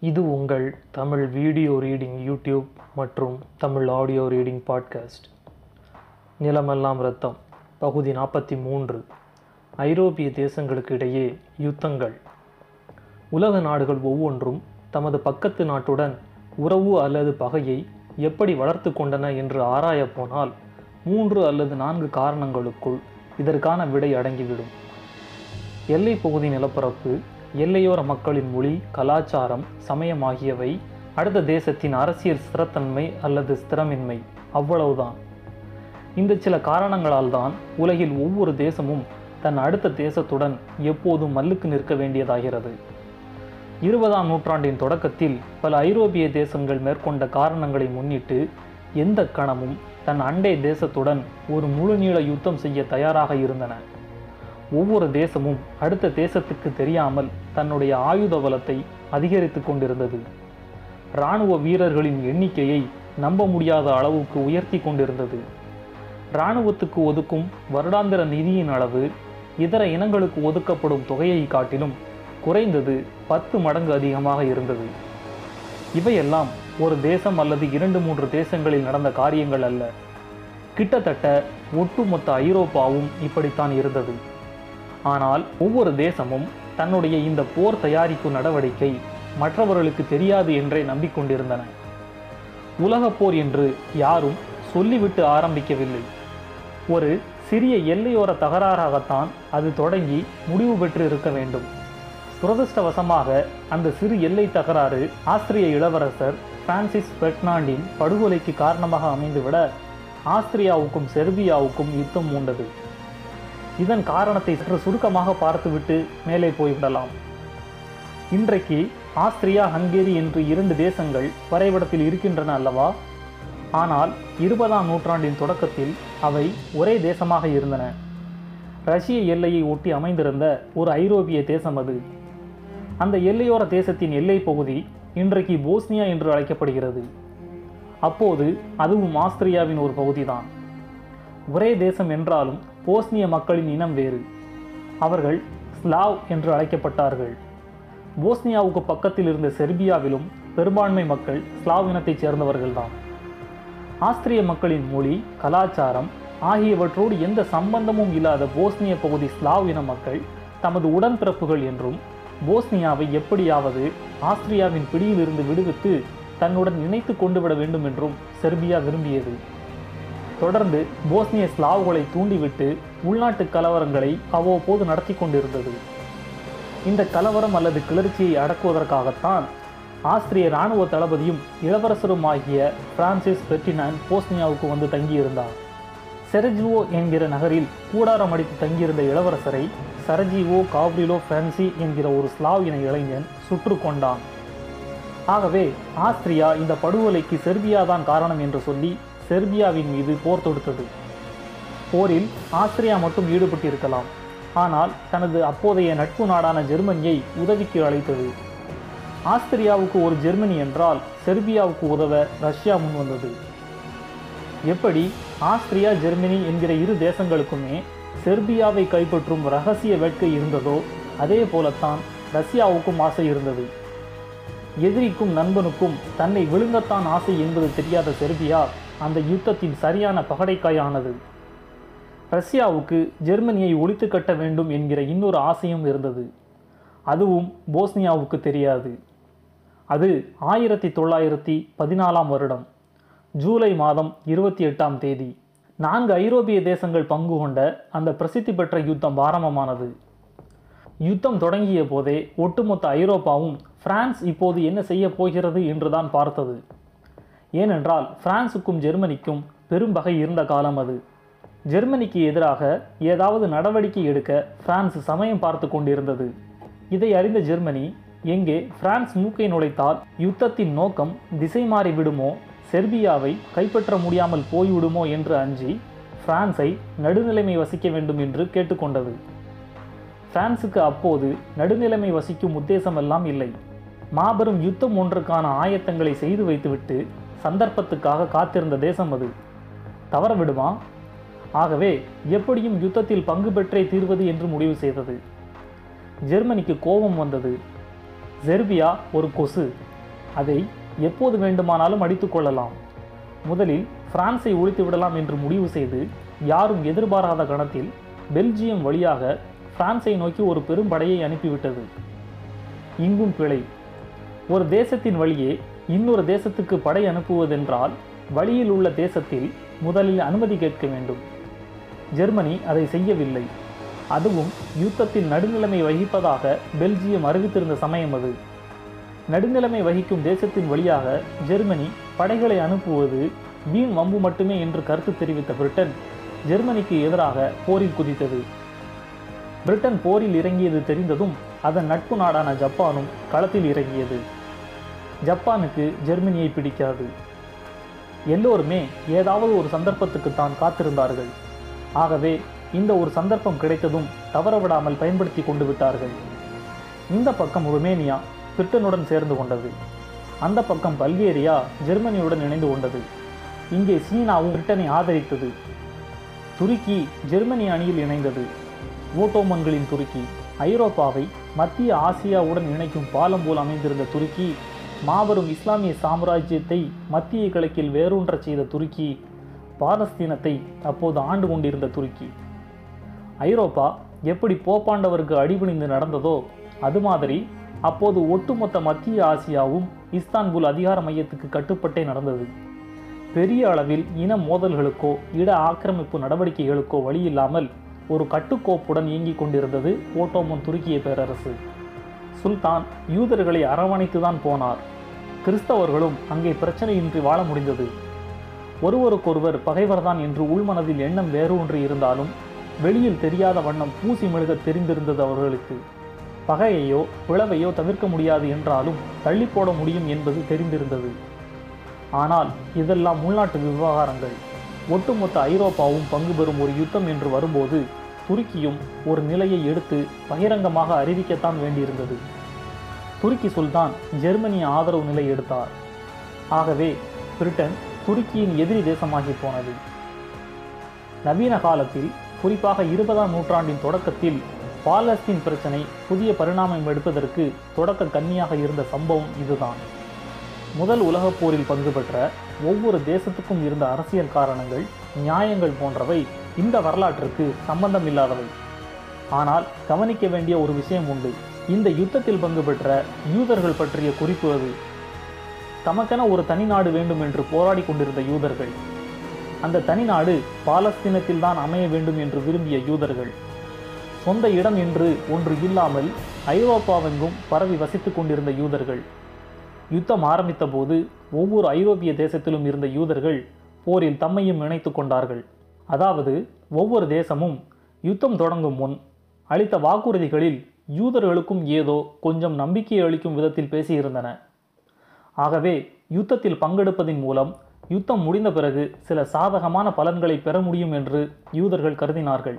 இது உங்கள் Tamil video reading YouTube மற்றும் தமிழ் ஆடியோ ரீடிங் பாட்காஸ்ட். நிலமெல்லாம் ரத்தம் பகுதி நாற்பத்தி மூன்று. ஐரோப்பிய தேசங்களுக்கு இடையே யுத்தங்கள். உலக நாடுகள் ஒவ்வொன்றும் தமது பக்கத்து நாட்டுடன் உறவு அல்லது பகையை எப்படி வளர்த்து கொண்டன என்று ஆராயப்போனால் மூன்று அல்லது நான்கு காரணங்களுக்குள் இதற்கான விடை அடங்கிவிடும். எல்லை பகுதி நிலப்பரப்பு எல்லையோர மக்களின் மொழி கலாச்சாரம் சமயம் ஆகியவை அடுத்த தேசத்தின் அரசியல் ஸ்திரத்தன்மை அல்லது ஸ்திரமின்மை அவ்வளவுதான். இந்த சில காரணங்களால் தான் உலகில் ஒவ்வொரு தேசமும் தன் அடுத்த தேசத்துடன் எப்போதும் மல்லுக்கு நிற்க வேண்டியதாகிறது. இருபதாம் நூற்றாண்டின் தொடக்கத்தில் பல ஐரோப்பிய தேசங்கள் மேற்கொண்ட காரணங்களை முன்னிட்டு எந்த கணமும் தன் அண்டை தேசத்துடன் ஒரு முழுநீள யுத்தம் செய்ய தயாராக இருந்தன. ஒவ்வொரு தேசமும் அடுத்த தேசத்துக்கு தெரியாமல் தன்னுடைய ஆயுத பலத்தை அதிகரித்து கொண்டிருந்தது. இராணுவ வீரர்களின் எண்ணிக்கையை நம்ப முடியாத அளவுக்கு உயர்த்தி கொண்டிருந்தது. இராணுவத்துக்கு ஒதுக்கும் வருடாந்திர நிதியின் அளவு இதர இனங்களுக்கு ஒதுக்கப்படும் தொகையை காட்டிலும் குறைந்தது பத்து மடங்கு அதிகமாக இருந்தது. இவையெல்லாம் ஒரு தேசம் அல்லது இரண்டு மூன்று தேசங்களில் நடந்த காரியங்கள் அல்ல. கிட்டத்தட்ட ஒட்டுமொத்த ஐரோப்பாவும் இப்படித்தான் இருந்தது. ஆனால் ஒவ்வொரு தேசமும் தன்னுடைய இந்த போர் தயாரிப்பு நடவடிக்கை மற்றவர்களுக்கு தெரியாது என்றே நம்பிக்கொண்டிருந்தன. உலகப் போர் என்று யாரும் சொல்லிவிட்டு ஆரம்பிக்கவில்லை. ஒரு சிறிய எல்லையோர தகராறாகத்தான் அது தொடங்கி முடிவு பெற்று இருக்க வேண்டும். துரதிருஷ்டவசமாக அந்த சிறு எல்லை தகராறு ஆஸ்திரிய இளவரசர் பிரான்சிஸ் பெட்னாண்டின் படுகொலைக்கு காரணமாக அமைந்துவிட ஆஸ்திரியாவுக்கும் செர்பியாவுக்கும் யுத்தம் மூண்டது. இதன் காரணத்தை சற்று சுருக்கமாக பார்த்துவிட்டு மேலே போய்விடலாம். இன்றைக்கு ஆஸ்திரியா ஹங்கேரி என்று இரண்டு தேசங்கள் வரைபடத்தில் இருக்கின்றன அல்லவா? ஆனால் இருபதாம் நூற்றாண்டின் தொடக்கத்தில் அவை ஒரே தேசமாக இருந்தன. ரஷ்ய எல்லையை ஒட்டி அமைந்திருந்த ஒரு ஐரோப்பிய தேசம் அது. அந்த எல்லையோர தேசத்தின் எல்லை பகுதி இன்றைக்கு போஸ்னியா என்று அழைக்கப்படுகிறது. அப்போது அதுவும் ஆஸ்திரியாவின் ஒரு பகுதிதான். ஒரே தேசம் என்றாலும் போஸ்னிய மக்களின் இனம் வேறு. அவர்கள் ஸ்லாவ் என்று அழைக்கப்பட்டார்கள். போஸ்னியாவுக்கு பக்கத்தில் இருந்த செர்பியாவிலும் பெரும்பான்மை மக்கள் ஸ்லாவ் இனத்தைச் சேர்ந்தவர்கள்தான். ஆஸ்திரிய மக்களின் மொழி கலாச்சாரம் ஆகியவற்றோடு எந்த சம்பந்தமும் இல்லாத போஸ்னிய பகுதி ஸ்லாவ் இன மக்கள் தமது உடன்பிறப்புகள் என்றும் போஸ்னியாவை எப்படியாவது ஆஸ்திரியாவின் பிடியிலிருந்து விடுவித்து தன்னுடன் இணைத்து கொண்டு விட வேண்டும் என்றும் செர்பியா விரும்பியது. தொடர்ந்து போஸ்னிய ஸ்லாவ்களை தூண்டிவிட்டு உள்நாட்டு கலவரங்களை அவ்வப்போது நடத்தி கொண்டிருந்தது. இந்த கலவரம் அல்லது கிளர்ச்சியை அடக்குவதற்காகத்தான் ஆஸ்திரிய இராணுவ தளபதியும் இளவரசரும் ஆகிய பிரான்சிஸ் பெர்டினான் போஸ்னியாவுக்கு வந்து தங்கியிருந்தார். செரஜிவோ என்கிற நகரில் கூடாரம் அடித்து தங்கியிருந்த இளவரசரை சரஜிவோ காவ்ரிலோ பிரான்சி என்கிற ஒரு ஸ்லாவ் இன இளைஞன் சுற்று கொண்டான். ஆகவே ஆஸ்திரியா இந்த படுகொலைக்கு செர்பியா தான் காரணம் என்று சொல்லி செர்பியாவின் மீது போர் தொடுத்தது. போரில் ஆஸ்திரியா மட்டும் ஈடுபட்டிருக்கலாம். ஆனால் தனது அப்போதைய நட்பு நாடான ஜெர்மனியை உதவிக்கு அழைத்தது. ஆஸ்திரியாவுக்கு ஒரு ஜெர்மனி என்றால் செர்பியாவுக்கு உதவ ரஷ்யா முன்வந்தது எப்படி ஆஸ்திரியா ஜெர்மனி என்கிற இரு தேசங்களுக்குமே செர்பியாவை கைப்பற்றும் ரகசிய வேட்கை இருந்ததோ அதே போலத்தான் ரஷ்யாவுக்கும் ஆசை இருந்தது. எதிரிக்கும் நண்பனுக்கும் தன்னை விழுங்கத்தான் ஆசை என்பது தெரியாத செர்பியா அந்த யுத்தத்தின் சரியான பகடைக்காயானது. ரஷ்யாவுக்கு ஜெர்மனியை ஒழித்து கட்ட வேண்டும் என்கிற இன்னொரு ஆசையும் இருந்தது. அதுவும் போஸ்னியாவுக்கு தெரியாது. அது ஆயிரத்தி தொள்ளாயிரத்தி பதினாலாம் வருடம் ஜூலை மாதம் இருபத்தி எட்டாம் தேதி. நான்கு ஐரோப்பிய தேசங்கள் பங்கு கொண்ட அந்த பிரசித்தி பெற்ற யுத்தம் ஆரம்பமானது. யுத்தம் தொடங்கிய போதே ஒட்டுமொத்த ஐரோப்பாவும் பிரான்ஸ் இப்போது என்ன செய்ய போகிறது என்றுதான் பார்த்தது. ஏனென்றால் பிரான்சுக்கும் ஜெர்மனிக்கும் பெரும் பகை இருந்த காலம் அது. ஜெர்மனிக்கு எதிராக ஏதாவது நடவடிக்கை எடுக்க பிரான்ஸ் சமயம் பார்த்து கொண்டிருந்தது. இதை அறிந்த ஜெர்மனி எங்கே பிரான்ஸ் மூக்கை நுழைத்தால் யுத்தத்தின் நோக்கம் திசை மாறி விடுமோ? செர்பியாவை கைப்பற்ற முடியாமல் போய்விடுமோ என்று அஞ்சி பிரான்ஸை நடுநிலைமை வசிக்க வேண்டும் என்று கேட்டுக்கொண்டது பிரான்சுக்கு அப்போது நடுநிலைமை வசிக்கும் உத்தேசமெல்லாம் இல்லை. மாபெரும் யுத்தம் ஒன்றுக்கான ஆயத்தங்களை செய்து வைத்துவிட்டு சந்தர்ப்பத்துக்காக காத்திருந்த தேசம் அது. தவற விடுமா ஆகவே எப்படியும் யுத்தத்தில் பங்கு பெற்றே தீர்வது என்று முடிவு செய்தது. ஜெர்மனிக்கு கோபம் வந்தது. செர்பியா ஒரு கொசு. அதை எப்போது வேண்டுமானாலும் அடித்துக்கொள்ளலாம் முதலில் பிரான்ஸை ஒழித்து விடலாம் என்று முடிவு செய்து யாரும் எதிர்பாராத கணத்தில் பெல்ஜியம் வழியாக பிரான்ஸை நோக்கி ஒரு பெரும் படையை அனுப்பிவிட்டது. இங்கும் பிழை. ஒரு தேசத்தின் வழியே இன்னொரு தேசத்துக்கு படை அனுப்புவதென்றால் வழியில் உள்ள தேசத்தில் முதலில் அனுமதி கேட்க வேண்டும். ஜெர்மனி அதை செய்யவில்லை. அதுவும் யுத்தத்தில் நடுநிலைமை வகிப்பதாக பெல்ஜியம் அறிவித்திருந்த சமயம் அது. நடுநிலைமை வகிக்கும் தேசத்தின் வழியாக ஜெர்மனி படைகளை அனுப்புவது வீண் வம்பு மட்டுமே என்று கருத்து தெரிவித்த பிரிட்டன் ஜெர்மனிக்கு எதிராக போரில் குதித்தது. பிரிட்டன் போரில் இறங்கியது தெரிந்ததும் அதன் நட்பு நாடான ஜப்பானும் களத்தில் இறங்கியது. ஜப்பானுக்கு ஜெர்மனியை பிடிக்காது. எல்லோருமே ஏதாவது ஒரு சந்தர்ப்பத்துக்கு தான் காத்திருந்தார்கள். ஆகவே இந்த ஒரு சந்தர்ப்பம் கிடைத்ததும் தவறவிடாமல் பயன்படுத்தி கொண்டு விட்டார்கள். இந்த பக்கம் ருமேனியா பிரிட்டனுடன் சேர்ந்து கொண்டது. அந்த பக்கம் பல்கேரியா ஜெர்மனியுடன் இணைந்து கொண்டது. இங்கே சீனாவும் பிரிட்டனை ஆதரித்தது. துருக்கி ஜெர்மனி அணியில் இணைந்தது. ஓட்டோமன்களின் துருக்கி ஐரோப்பாவை மத்திய ஆசியாவுடன் இணைக்கும் பாலம் போல் அமைந்திருந்த துருக்கி மாபெரும் இஸ்லாமிய சாம்ராஜ்யத்தை மத்திய கிழக்கில் வேரூன்றச் செய்த துருக்கி பாலஸ்தீனத்தை அப்போது ஆண்டு கொண்டிருந்த துருக்கி. ஐரோப்பா எப்படி போப்பாண்டவருக்கு அடிபணிந்து நடந்ததோ அது மாதிரி அப்போது ஒட்டுமொத்த மத்திய ஆசியாவும் இஸ்தான்புல் அதிகார மையத்துக்கு கட்டுப்பட்டே நடந்தது. பெரிய அளவில் இன மோதல்களுக்கோ இட ஆக்கிரமிப்பு நடவடிக்கைகளுக்கோ வழியில்லாமல் ஒரு கட்டுக்கோப்புடன் இயங்கிக் கொண்டிருந்தது ஓட்டோமன் துருக்கிய பேரரசு. சுல்தான் யூதர்களை அரவணைத்துதான் போனார். கிறிஸ்தவர்களும் அங்கே பிரச்சனையின்றி வாழ முடிந்தது. ஒருவருக்கொருவர் பகைவர்தான் என்று உள்மனதில் எண்ணம் வேறு ஒன்று இருந்தாலும் வெளியில் தெரியாத வண்ணம் பூசி மெழுக தெரிந்திருந்தது அவர்களுக்கு. பகையையோ பிளவையோ தவிர்க்க முடியாது என்றாலும் தள்ளி போட முடியும் என்பது தெரிந்திருந்தது. ஆனால் இதெல்லாம் உள்நாட்டு விவகாரங்கள். ஒட்டுமொத்த ஐரோப்பாவும் பங்கு பெறும் ஒரு யுத்தம் என்று வரும்போது துருக்கியும் ஒரு நிலையை எடுத்து பகிரங்கமாக அறிவிக்கத்தான் வேண்டியிருந்தது. துருக்கி சுல்தான் ஜெர்மனிய ஆதரவு நிலை எடுத்தார். ஆகவே பிரிட்டன் துருக்கியின் எதிரி தேசமாகி போனது. நவீன காலத்தில் குறிப்பாக இருபதாம் நூற்றாண்டின் தொடக்கத்தில் பாலஸ்தீன் பிரச்சனை புதிய பரிணாமம் எடுப்பதற்கு தொடக்க கன்னியாக இருந்த சம்பவம் இதுதான். முதல் உலகப் போரில் பங்கு பெற்ற ஒவ்வொரு தேசத்துக்கும் இருந்த அரசியல் காரணங்கள் நியாயங்கள் போன்றவை இந்த வரலாற்றுக்கு சம்பந்தம் இல்லாதவை. ஆனால் கவனிக்க வேண்டிய ஒரு விஷயம் உண்டு. இந்த யுத்தத்தில் பங்கு பெற்ற யூதர்கள் பற்றிய குறிப்பு அது. தமக்கென ஒரு தனி நாடு வேண்டும் என்று போராடி கொண்டிருந்த யூதர்கள். அந்த தனி நாடு பாலஸ்தீனத்தில் தான் அமைய வேண்டும் என்று விரும்பிய யூதர்கள். சொந்த இடம் என்று ஒன்று இல்லாமல் ஐரோப்பாவெங்கும் பரவி வசித்துக் கொண்டிருந்த யூதர்கள். யுத்தம் ஆரம்பித்த போது ஒவ்வொரு ஐரோப்பிய தேசத்திலும் இருந்த யூதர்கள் போரில் தம்மையும் இணைத்து கொண்டார்கள். அதாவது ஒவ்வொரு தேசமும் யுத்தம் தொடங்கும் முன் அளித்த வாக்குறுதிகளில் யூதர்களுக்கும் ஏதோ கொஞ்சம் நம்பிக்கை அளிக்கும் விதத்தில் பேசியிருந்தன. ஆகவே யுத்தத்தில் பங்கெடுப்பதின் மூலம் யுத்தம் முடிந்த பிறகு சில சாதகமான பலன்களை பெற முடியும் என்று யூதர்கள் கருதினார்கள்.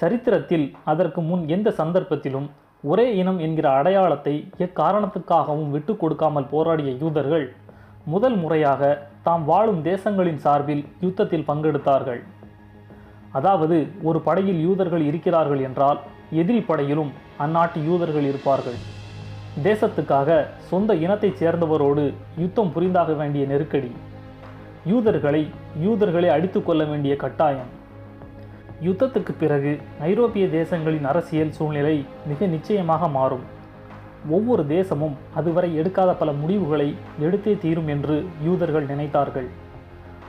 சரித்திரத்தில் அதற்கு முன் எந்த சந்தர்ப்பத்திலும் ஒரே இனம் என்கிற அடையாளத்தை எக்காரணத்துக்காகவும் விட்டு கொடுக்காமல் போராடிய யூதர்கள் முதல் முறையாக தாம் வாழும் தேசங்களின் சார்பில் யுத்தத்தில் பங்கெடுத்தார்கள். அதாவது ஒரு படையில் யூதர்கள் இருக்கிறார்கள் என்றால் எதிரி படையிலும் அந்நாட்டு யூதர்கள் இருப்பார்கள். தேசத்துக்காக சொந்த இனத்தைச் சேர்ந்தவரோடு யுத்தம் புரிந்தாக வேண்டிய நெருக்கடி. யூதர்களை யூதர்களை அடித்து கொள்ள வேண்டிய கட்டாயம். யுத்தத்துக்கு பிறகு ஐரோப்பிய தேசங்களின் அரசியல் சூழ்நிலை மிக நிச்சயமாக மாறும். ஒவ்வொரு தேசமும் அதுவரை எடுக்காத பல முடிவுகளை எடுத்தே தீரும் என்று யூதர்கள் நினைத்தார்கள்.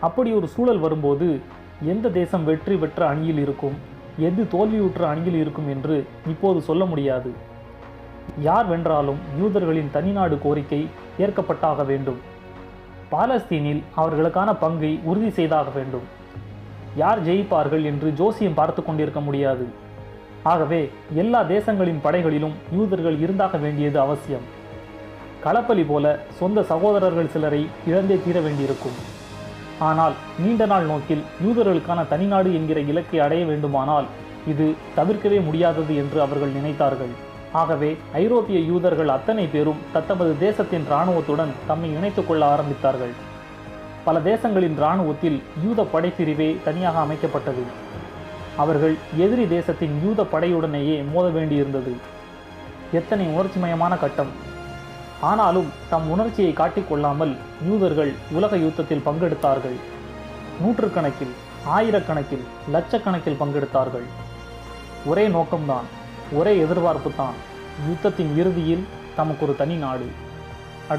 அப்படி ஒரு சூழல் வரும்போது எந்த தேசம் வெற்றி பெற்ற அணியில் இருக்கும் எது தோல்வியுற்ற அணியில் இருக்கும் என்று இப்போது சொல்ல முடியாது. யார் வென்றாலும் யூதர்களின் தனிநாடு கோரிக்கை ஏற்கப்பட்டாக வேண்டும். பாலஸ்தீனில் அவர்களுக்கான பங்கை உறுதி செய்தாக வேண்டும். யார் ஜெயிப்பார்கள் என்று ஜோசியம் பார்த்து கொண்டிருக்க முடியாது. ஆகவே எல்லா தேசங்களின் படைகளிலும் யூதர்கள் இருந்தாக வேண்டியது அவசியம். களப்பலி போல சொந்த சகோதரர்கள் சிலரை இழந்தே தீர வேண்டியிருக்கும். ஆனால் நீண்ட நாள் நோக்கில் யூதர்களுக்கான தனிநாடு என்கிற இலக்கை அடைய வேண்டுமானால் இது தவிர்க்கவே முடியாதது என்று அவர்கள் நினைத்தார்கள். ஆகவே ஐரோப்பிய யூதர்கள் அத்தனை பேரும் தத்தமது தேசத்தின் இராணுவத்துடன் தம்மை இணைத்துக் கொள்ள ஆரம்பித்தார்கள். பல தேசங்களின் இராணுவத்தில் யூத படைப்பிரிவே தனியாக அமைக்கப்பட்டது. அவர்கள் எதிரி தேசத்தின் யூத படையுடனேயே மோத வேண்டியிருந்தது. எத்தனை உணர்ச்சிமயமான கட்டம். ஆனாலும் தம் உணர்ச்சியை காட்டிக்கொள்ளாமல் யூதர்கள் உலக யுத்தத்தில் பங்கெடுத்தார்கள். நூற்றுக்கணக்கில் ஆயிரக்கணக்கில் லட்சக்கணக்கில் பங்கெடுத்தார்கள். ஒரே நோக்கம்தான் ஒரே எதிர்பார்ப்பு தான் யுத்தத்தின் இறுதியில் தமக்கு ஒரு தனி நாடு.